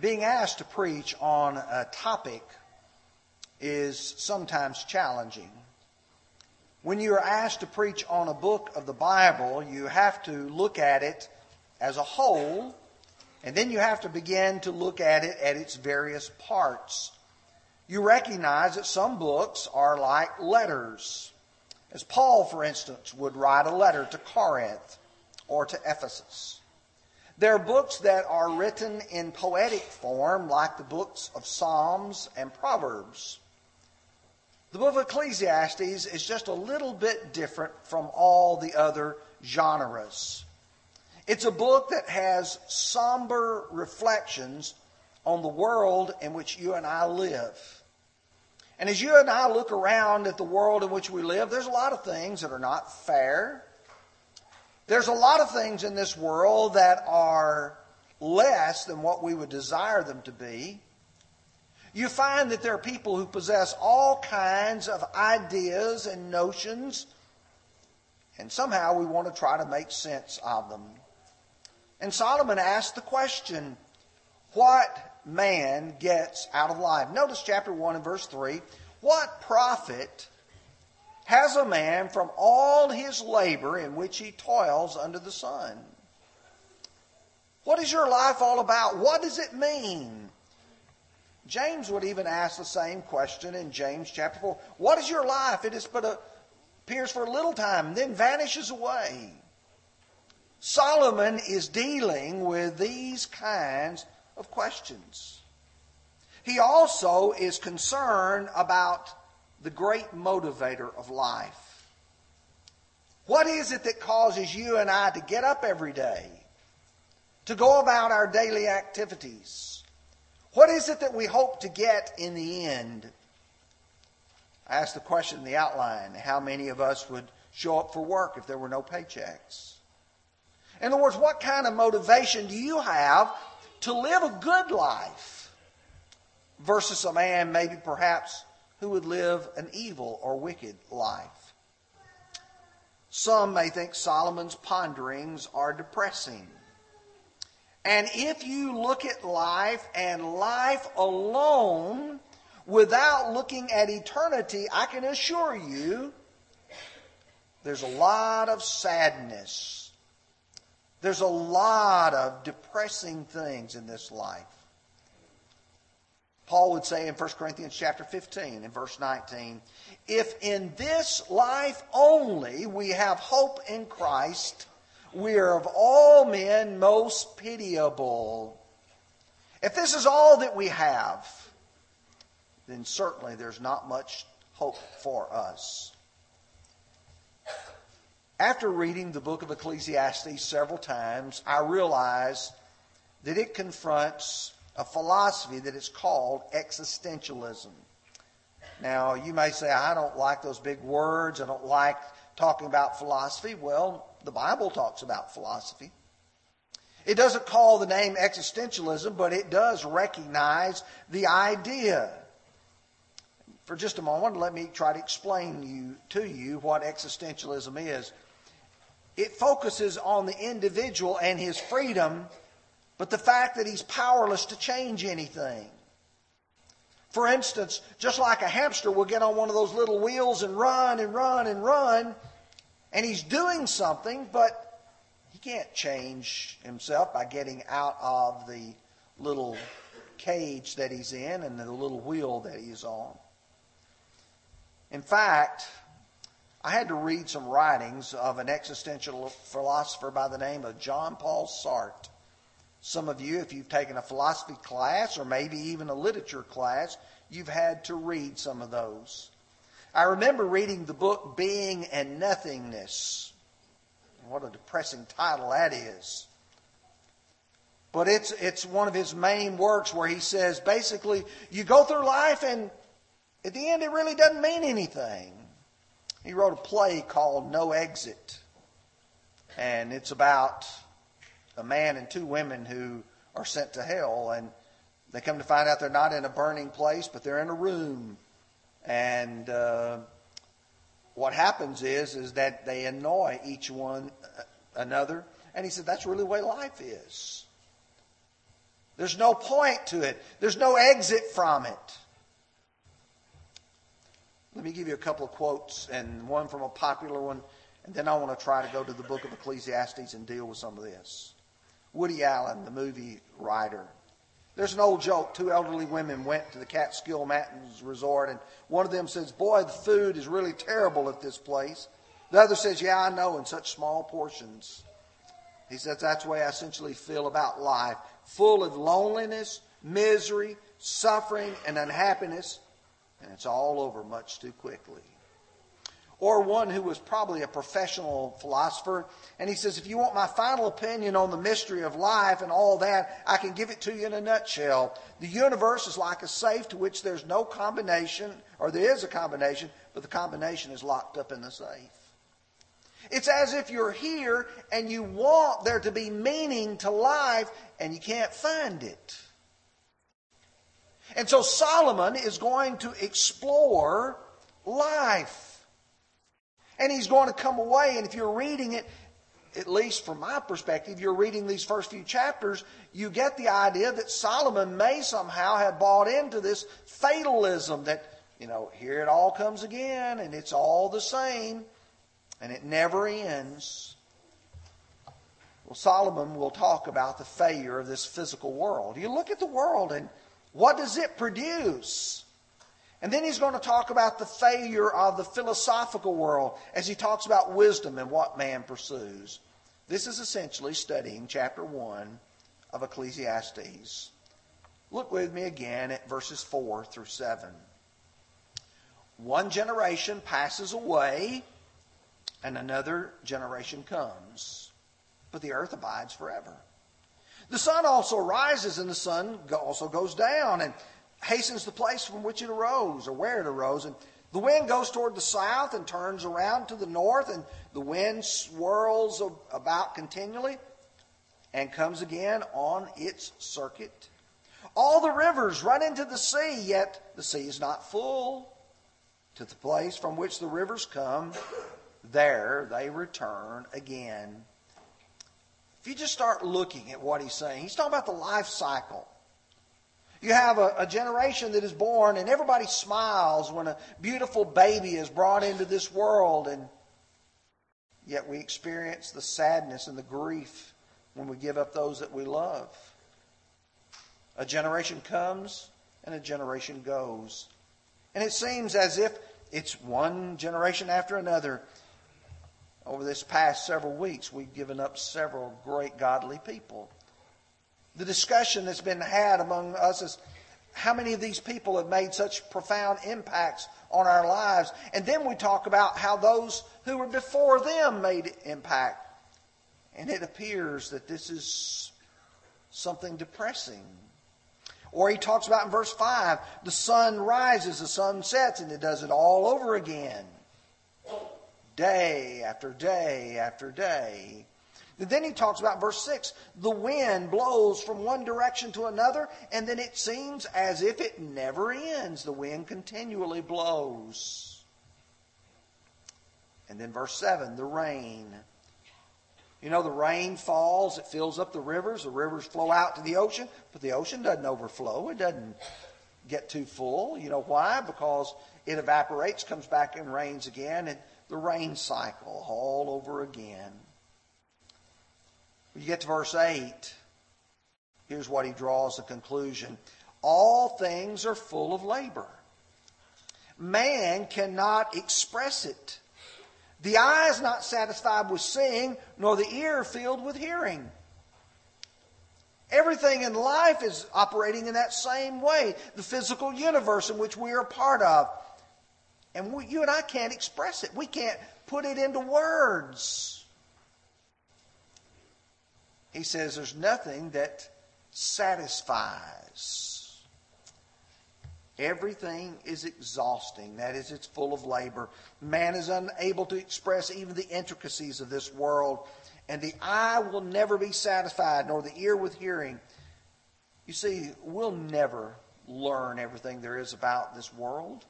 being asked to preach on a topic is sometimes challenging. When you are asked to preach on a book of the Bible, you have to look at it as a whole, and then you have to begin to look at it at its various parts. You recognize that some books are like letters. As Paul, for instance, would write a letter to Corinth or to Ephesus. There are books that are written in poetic form, like the books of Psalms and Proverbs. The book of Ecclesiastes is just a little bit different from all the other genres. It's a book that has somber reflections on the world in which you and I live. And as you and I look around at the world in which we live, there's a lot of things that are not fair. There's a lot of things in this world that are less than what we would desire them to be. You find that there are people who possess all kinds of ideas and notions, and somehow we want to try to make sense of them. And Solomon asked the question, what man gets out of life? Notice chapter 1 and verse 3. What profit has a man from all his labor in which he toils under the sun? What is your life all about? What does it mean? James would even ask the same question in James chapter 4. What is your life? It is but a, appears for a little time, then vanishes away. Solomon is dealing with these kinds of questions. He also is concerned about the great motivator of life. What is it that causes you and I to get up every day, to go about our daily activities? What is it that we hope to get in the end? I asked the question in the outline how many of us would show up for work if there were no paychecks? In other words, what kind of motivation do you have to live a good life versus a man, maybe perhaps, who would live an evil or wicked life? Some may think Solomon's ponderings are depressing. And if you look at life and life alone without looking at eternity, I can assure you there's a lot of sadness there's a lot of depressing things in this life. Paul would say in 1 Corinthians chapter 15 and verse 19, if in this life only we have hope in Christ, we are of all men most pitiable. If this is all that we have, then certainly there's not much hope for us. After reading the book of Ecclesiastes several times, I realize that it confronts a philosophy that is called existentialism. Now, you may say, I don't like those big words. I don't like talking about philosophy. Well, the Bible talks about philosophy. It doesn't call the name existentialism, but it does recognize the idea. For just a moment, let me try to explain you, to you what existentialism is. It focuses on the individual and his freedom, but the fact that he's powerless to change anything. For instance, just like a hamster will get on one of those little wheels and run and run and run, and he's doing something, but he can't change himself by getting out of the little cage that he's in and the little wheel that he's on. In fact, I had to read some writings of an existential philosopher by the name of John Paul Sartre. Some of you, if you've taken a philosophy class or maybe even a literature class, you've had to read some of those. I remember reading the book Being and Nothingness. What a depressing title that is. But it's, it's one of his main works where he says basically, you go through life and at the end it really doesn't mean anything. He wrote a play called No Exit. And it's about a man and two women who are sent to hell. And they come to find out they're not in a burning place, but they're in a room. And uh, what happens is, is that they annoy each one uh, another. And he said, that's really the way life is. There's no point to it. There's no exit from it. Let me give you a couple of quotes and one from a popular one, and then I want to try to go to the book of Ecclesiastes and deal with some of this. Woody Allen, the movie writer. There's an old joke. Two elderly women went to the Catskill Mountains Resort, and one of them says, Boy, the food is really terrible at this place. The other says, Yeah, I know, in such small portions. He says, That's the way I essentially feel about life full of loneliness, misery, suffering, and unhappiness and it's all over much too quickly. Or one who was probably a professional philosopher, and he says, If you want my final opinion on the mystery of life and all that, I can give it to you in a nutshell. The universe is like a safe to which there's no combination, or there is a combination, but the combination is locked up in the safe. It's as if you're here and you want there to be meaning to life and you can't find it. And so Solomon is going to explore life. And he's going to come away, and if you're reading it, at least from my perspective, you're reading these first few chapters, you get the idea that Solomon may somehow have bought into this fatalism that, you know, here it all comes again and it's all the same and it never ends. Well, Solomon will talk about the failure of this physical world. You look at the world and what does it produce? And then he's going to talk about the failure of the philosophical world as he talks about wisdom and what man pursues. This is essentially studying chapter 1 of Ecclesiastes. Look with me again at verses 4 through 7. One generation passes away, and another generation comes, but the earth abides forever. The sun also rises and the sun also goes down and hastens the place from which it arose or where it arose. And the wind goes toward the south and turns around to the north, and the wind swirls about continually and comes again on its circuit. All the rivers run into the sea, yet the sea is not full. To the place from which the rivers come, there they return again. If you just start looking at what he's saying, he's talking about the life cycle. You have a, a, generation that is born, and everybody smiles when a beautiful baby is brought into this world, and yet we experience the sadness and the grief when we give up those that we love. A generation comes, and a generation goes. And it seems as if it's one generation after another over this past several weeks, we've given up several great godly people. The discussion that's been had among us is how many of these people have made such profound impacts on our lives? And then we talk about how those who were before them made impact. And it appears that this is something depressing. Or he talks about in verse 5 the sun rises, the sun sets, and it does it all over again day after day after day. Then he talks about verse 6 the wind blows from one direction to another, and then it seems as if it never ends. The wind continually blows. And then verse 7 the rain. You know, the rain falls, it fills up the rivers, the rivers flow out to the ocean, but the ocean doesn't overflow, it doesn't get too full. You know why? Because it evaporates, comes back and rains again, and the rain cycle all over again. When you get to verse 8, here's what he draws the conclusion. All things are full of labor. Man cannot express it. The eye is not satisfied with seeing, nor the ear filled with hearing. Everything in life is operating in that same way. The physical universe in which we are part of. And we, you and I can't express it. We can't put it into words. He says there's nothing that satisfies. Everything is exhausting. That is, it's full of labor. Man is unable to express even the intricacies of this world. And the eye will never be satisfied, nor the ear with hearing. You see, we'll never learn everything there is about this world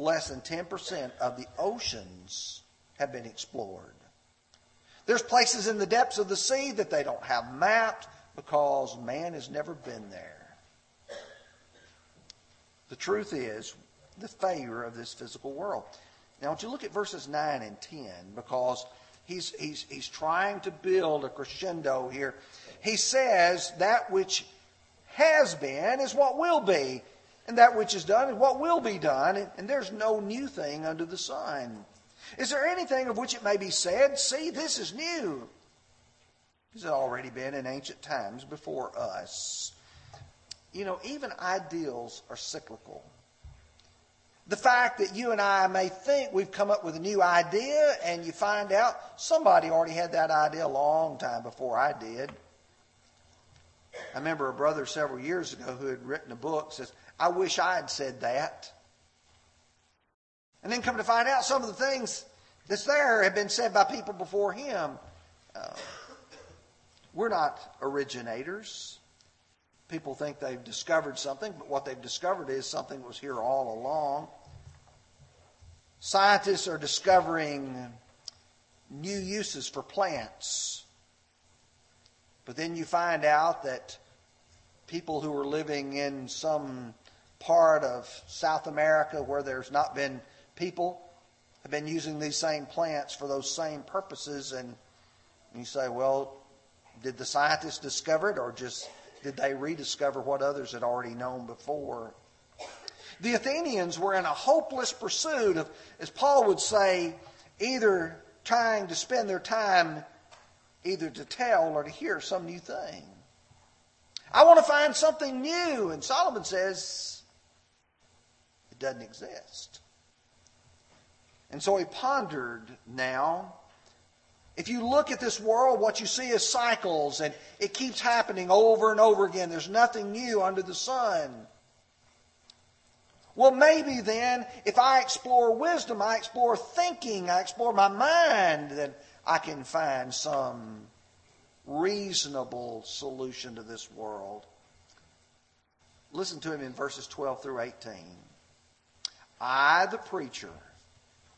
less than 10% of the oceans have been explored. There's places in the depths of the sea that they don't have mapped because man has never been there. The truth is the failure of this physical world. Now, want you look at verses 9 and 10 because he's, he's, he's trying to build a crescendo here. He says that which has been is what will be, and that which is done is what will be done, and, and there's no new thing under the sun. Is there anything of which it may be said, See, this is new? This had already been in ancient times before us. You know, even ideals are cyclical the fact that you and I may think we've come up with a new idea and you find out somebody already had that idea a long time before I did. I remember a brother several years ago who had written a book says, I wish I had said that. And then come to find out some of the things that's there have been said by people before him. Uh, we're not originators. People think they've discovered something, but what they've discovered is something that was here all along. Scientists are discovering new uses for plants. But then you find out that people who are living in some part of South America where there's not been people have been using these same plants for those same purposes. And you say, well, did the scientists discover it or just did they rediscover what others had already known before? The Athenians were in a hopeless pursuit of, as Paul would say, either trying to spend their time either to tell or to hear some new thing. I want to find something new. And Solomon says it doesn't exist. And so he pondered now. If you look at this world, what you see is cycles, and it keeps happening over and over again. There's nothing new under the sun. Well, maybe then, if I explore wisdom, I explore thinking, I explore my mind, then I can find some reasonable solution to this world. Listen to him in verses 12 through 18. I, the preacher,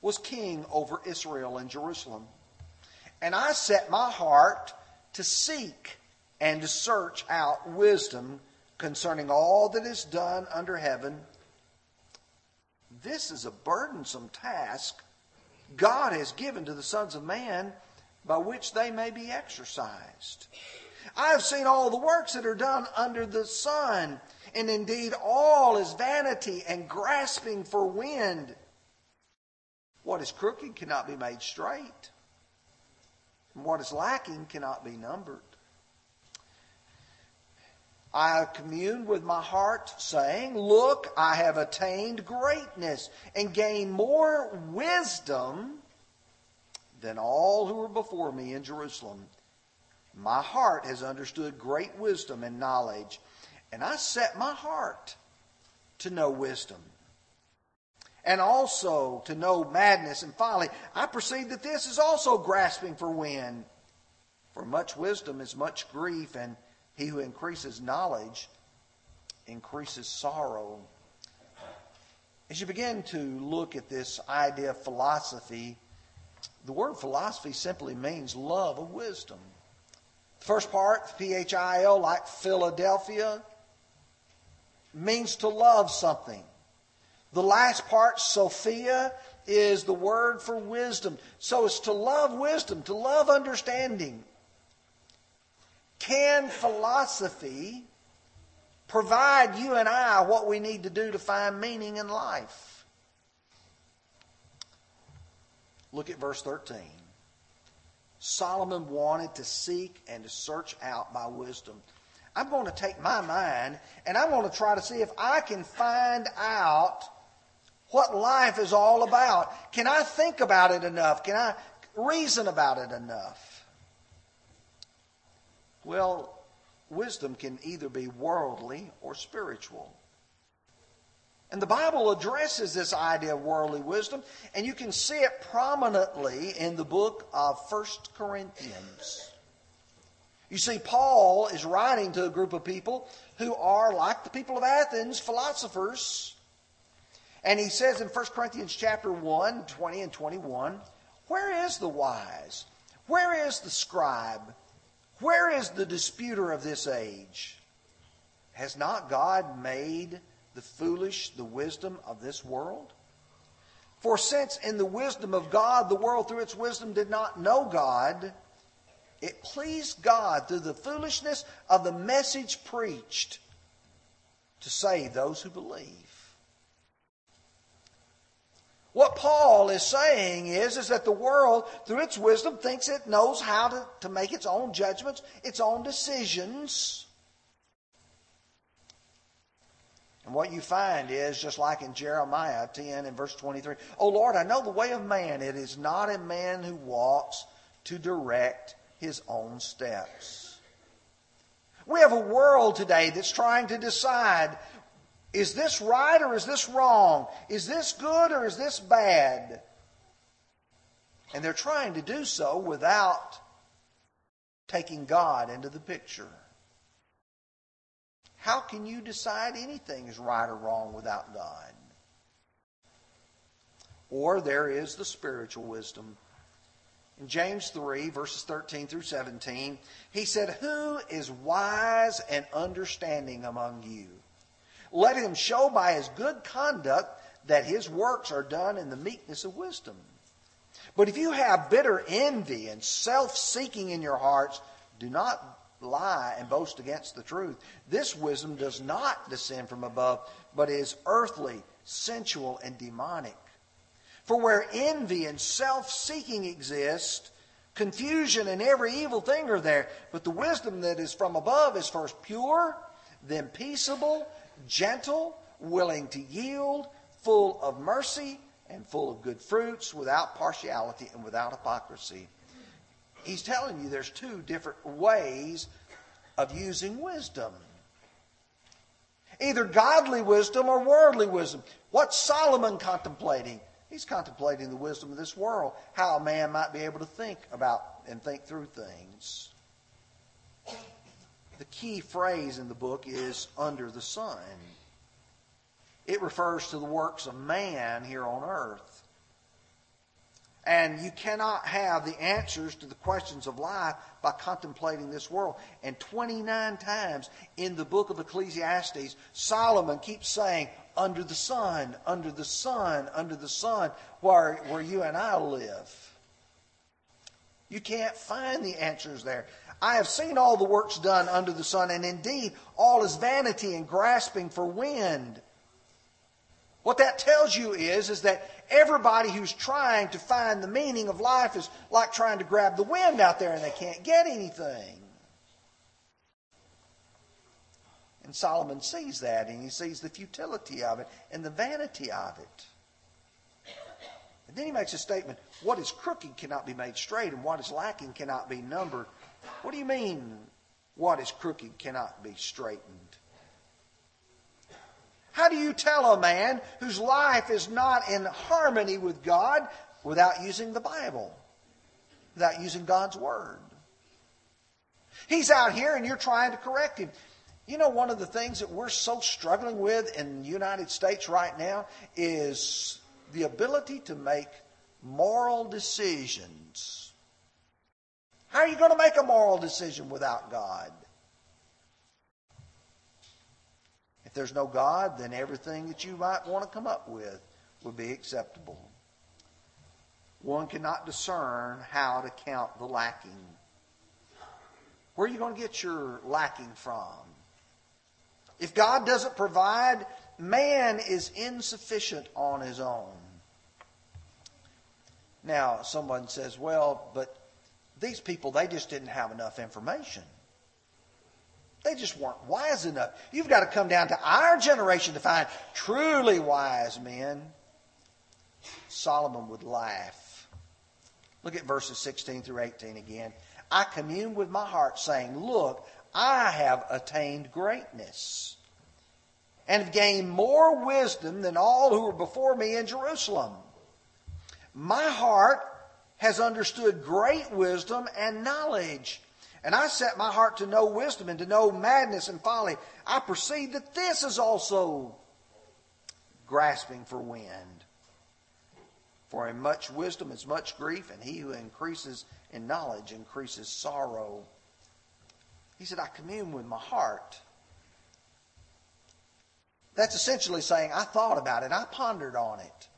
was king over Israel and Jerusalem, and I set my heart to seek and to search out wisdom concerning all that is done under heaven this is a burdensome task God has given to the sons of man by which they may be exercised. I have seen all the works that are done under the sun, and indeed all is vanity and grasping for wind. What is crooked cannot be made straight, and what is lacking cannot be numbered. I have communed with my heart, saying, Look, I have attained greatness and gained more wisdom than all who were before me in Jerusalem. My heart has understood great wisdom and knowledge, and I set my heart to know wisdom. And also to know madness and folly. I perceive that this is also grasping for wind. For much wisdom is much grief, and he who increases knowledge increases sorrow. As you begin to look at this idea of philosophy, the word philosophy simply means love of wisdom. The first part, P H I L, like Philadelphia, means to love something. The last part, Sophia, is the word for wisdom. So it's to love wisdom, to love understanding. Can philosophy provide you and I what we need to do to find meaning in life? Look at verse 13. Solomon wanted to seek and to search out by wisdom. I'm going to take my mind and I'm going to try to see if I can find out what life is all about. Can I think about it enough? Can I reason about it enough? Well, wisdom can either be worldly or spiritual. And the Bible addresses this idea of worldly wisdom, and you can see it prominently in the book of 1 Corinthians. You see, Paul is writing to a group of people who are, like the people of Athens, philosophers. And he says in 1 Corinthians chapter 1, 20 and 21, Where is the wise? Where is the scribe? Where is the disputer of this age? Has not God made the foolish the wisdom of this world? For since in the wisdom of God, the world through its wisdom did not know God, it pleased God through the foolishness of the message preached to save those who believe. What Paul is saying is, is that the world, through its wisdom, thinks it knows how to, to make its own judgments, its own decisions. And what you find is, just like in Jeremiah 10 and verse 23, Oh Lord, I know the way of man. It is not a man who walks to direct his own steps. We have a world today that's trying to decide is this right or is this wrong? Is this good or is this bad? And they're trying to do so without taking God into the picture. How can you decide anything is right or wrong without God? Or there is the spiritual wisdom. In James 3, verses 13 through 17, he said, Who is wise and understanding among you? Let him show by his good conduct that his works are done in the meekness of wisdom. But if you have bitter envy and self seeking in your hearts, do not lie and boast against the truth. This wisdom does not descend from above, but is earthly, sensual, and demonic. For where envy and self seeking exist, confusion and every evil thing are there. But the wisdom that is from above is first pure, then peaceable gentle, willing to yield, full of mercy, and full of good fruits, without partiality and without hypocrisy. He's telling you there's two different ways of using wisdom either godly wisdom or worldly wisdom. What's Solomon contemplating? He's contemplating the wisdom of this world, how a man might be able to think about and think through things the key phrase in the book is under the sun. It refers to the works of man here on earth. And you cannot have the answers to the questions of life by contemplating this world. And 29 times in the book of Ecclesiastes, Solomon keeps saying, under the sun, under the sun, under the sun, where, where you and I live. You can't find the answers there. I have seen all the works done under the sun, and indeed all is vanity and grasping for wind. What that tells you is, is that everybody who's trying to find the meaning of life is like trying to grab the wind out there and they can't get anything. And Solomon sees that and he sees the futility of it and the vanity of it. And then he makes a statement what is crooked cannot be made straight, and what is lacking cannot be numbered. What do you mean, what is crooked cannot be straightened? How do you tell a man whose life is not in harmony with God without using the Bible, without using God's Word? He's out here and you're trying to correct him. You know, one of the things that we're so struggling with in the United States right now is the ability to make moral decisions how are you going to make a moral decision without God? If there's no God, then everything that you might want to come up with would be acceptable. One cannot discern how to count the lacking. Where are you going to get your lacking from? If God doesn't provide, man is insufficient on his own. Now, someone says, well, but these people, they just didn't have enough information. They just weren't wise enough. You've got to come down to our generation to find truly wise men. Solomon would laugh. Look at verses 16 through 18 again. I commune with my heart, saying, Look, I have attained greatness and have gained more wisdom than all who were before me in Jerusalem. My heart has understood great wisdom and knowledge. And I set my heart to know wisdom and to know madness and folly. I perceive that this is also grasping for wind. For in much wisdom is much grief, and he who increases in knowledge increases sorrow. He said, I commune with my heart. That's essentially saying, I thought about it, I pondered on it.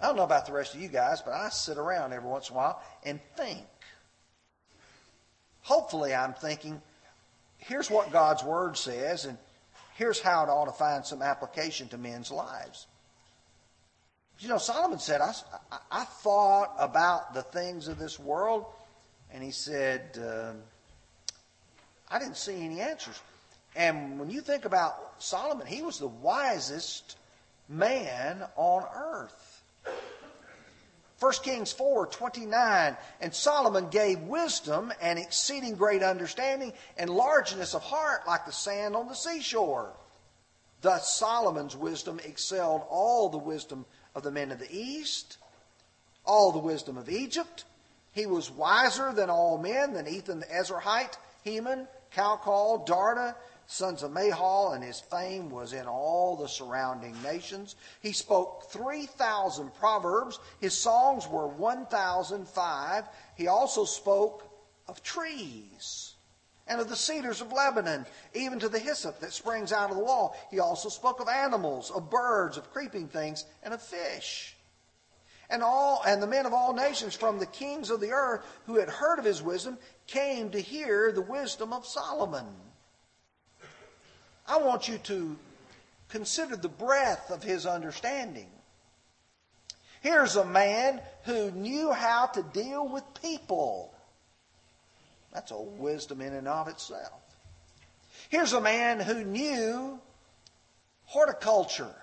I don't know about the rest of you guys, but I sit around every once in a while and think. Hopefully, I'm thinking, here's what God's Word says, and here's how it ought to find some application to men's lives. You know, Solomon said, I, I, I thought about the things of this world, and he said, uh, I didn't see any answers. And when you think about Solomon, he was the wisest man on earth. 1 Kings 4 29. And Solomon gave wisdom and exceeding great understanding and largeness of heart like the sand on the seashore. Thus Solomon's wisdom excelled all the wisdom of the men of the East, all the wisdom of Egypt. He was wiser than all men, than Ethan the Ezrahite, Heman, Calcol, Darda, sons of Mahol, and his fame was in all the surrounding nations. He spoke 3,000 proverbs. His songs were 1,005. He also spoke of trees and of the cedars of Lebanon, even to the hyssop that springs out of the wall. He also spoke of animals, of birds, of creeping things, and of fish. And all and the men of all nations from the kings of the earth who had heard of his wisdom came to hear the wisdom of Solomon. I want you to consider the breadth of his understanding. Here's a man who knew how to deal with people. That's a wisdom in and of itself. Here's a man who knew horticulture.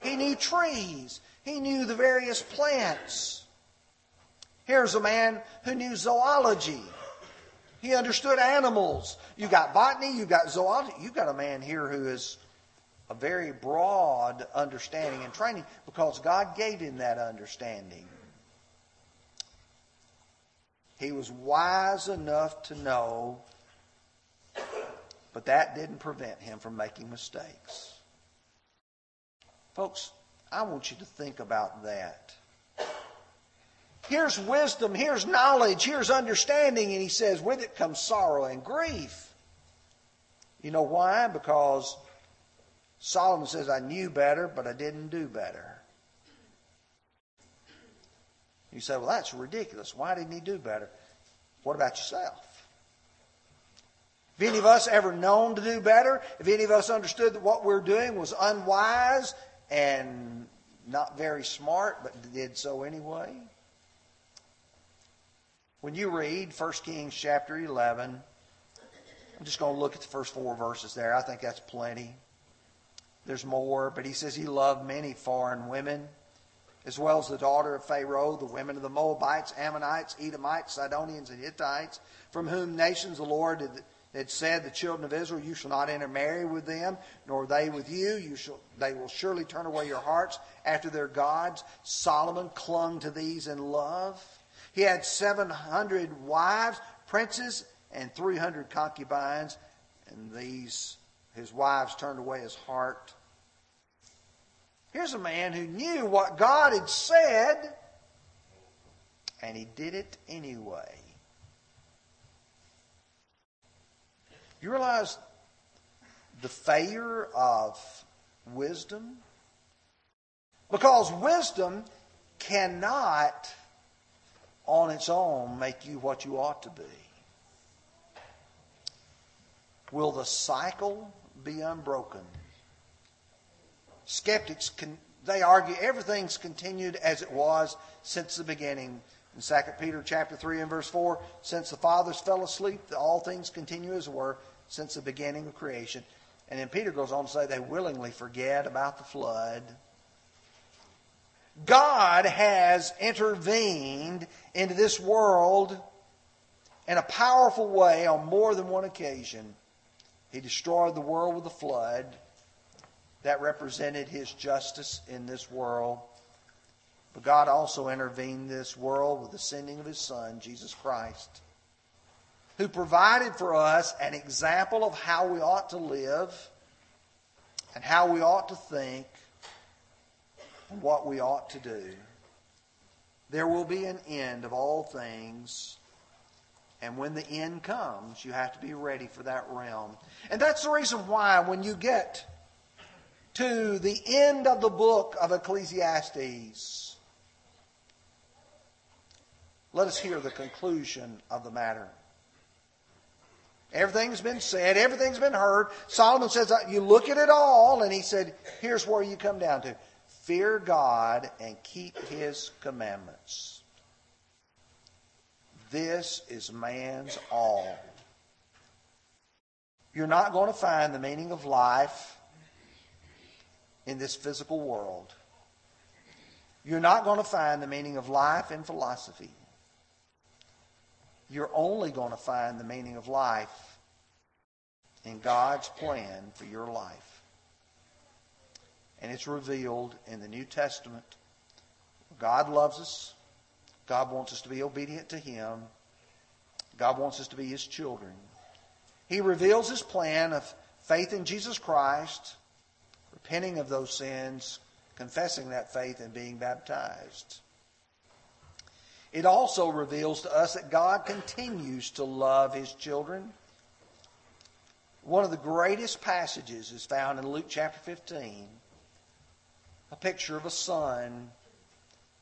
He knew trees. He knew the various plants. Here's a man who knew zoology. He understood animals. You got botany, you got zoology. You got a man here who is a very broad understanding and training because God gave him that understanding. He was wise enough to know, but that didn't prevent him from making mistakes. Folks, I want you to think about that. Here's wisdom, here's knowledge, here's understanding, and he says, with it comes sorrow and grief. You know why? Because Solomon says, I knew better, but I didn't do better. You say, well, that's ridiculous. Why didn't he do better? What about yourself? Have any of us ever known to do better? Have any of us understood that what we're doing was unwise and not very smart, but did so anyway? When you read 1 Kings chapter 11, I'm just going to look at the first four verses there. I think that's plenty. There's more, but he says he loved many foreign women, as well as the daughter of Pharaoh, the women of the Moabites, Ammonites, Edomites, Sidonians, and Hittites, from whom nations the Lord had, had said, The children of Israel, you shall not intermarry with them, nor they with you. you shall, they will surely turn away your hearts after their gods. Solomon clung to these in love. He had 700 wives, princes, and 300 concubines, and these, his wives turned away his heart. Here's a man who knew what God had said, and he did it anyway. You realize the failure of wisdom? Because wisdom cannot on its own make you what you ought to be? Will the cycle be unbroken? Skeptics can they argue everything's continued as it was since the beginning. In 2 Peter chapter 3 and verse 4, since the fathers fell asleep, all things continue as were since the beginning of creation. And then Peter goes on to say they willingly forget about the flood God has intervened into this world in a powerful way on more than one occasion. He destroyed the world with a flood that represented his justice in this world. But God also intervened in this world with the sending of his Son, Jesus Christ, who provided for us an example of how we ought to live and how we ought to think what we ought to do. There will be an end of all things And when the end comes, you have to be ready for that realm. And that's the reason why when you get to the end of the book of Ecclesiastes, let us hear the conclusion of the matter. Everything's been said, everything's been heard. Solomon says, uh, You look at it all, and he said, Here's where you come down to fear God and keep his commandments. This is man's all. You're not going to find the meaning of life in this physical world. You're not going to find the meaning of life in philosophy. You're only going to find the meaning of life in God's plan for your life. And it's revealed in the New Testament. God loves us. God wants us to be obedient to Him. God wants us to be His children. He reveals His plan of faith in Jesus Christ, repenting of those sins, confessing that faith, and being baptized. It also reveals to us that God continues to love His children. One of the greatest passages is found in Luke chapter 15, a picture of a son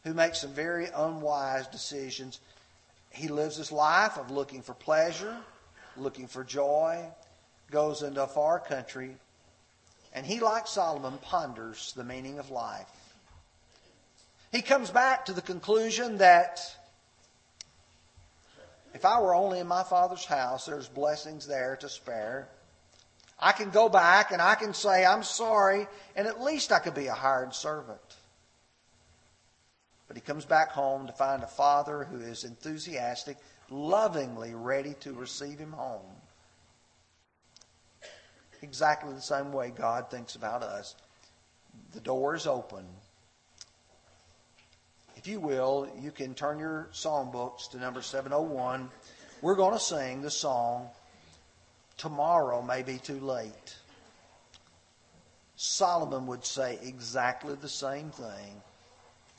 who makes some very unwise decisions. He lives his life of looking for pleasure, looking for joy, goes into a far country, and he, like Solomon, ponders the meaning of life. He comes back to the conclusion that if I were only in my father's house, there's blessings there to spare. I can go back and I can say, I'm sorry, and at least I could be a hired servant. But he comes back home to find a father who is enthusiastic, lovingly ready to receive him home. Exactly the same way God thinks about us. The door is open. If you will, you can turn your songbooks to number 701. We're going to sing the song, Tomorrow May Be Too Late. Solomon would say exactly the same thing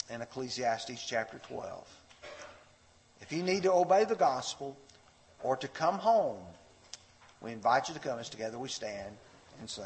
in Ecclesiastes chapter 12. If you need to obey the gospel or to come home, we invite you to come as together we stand and sing.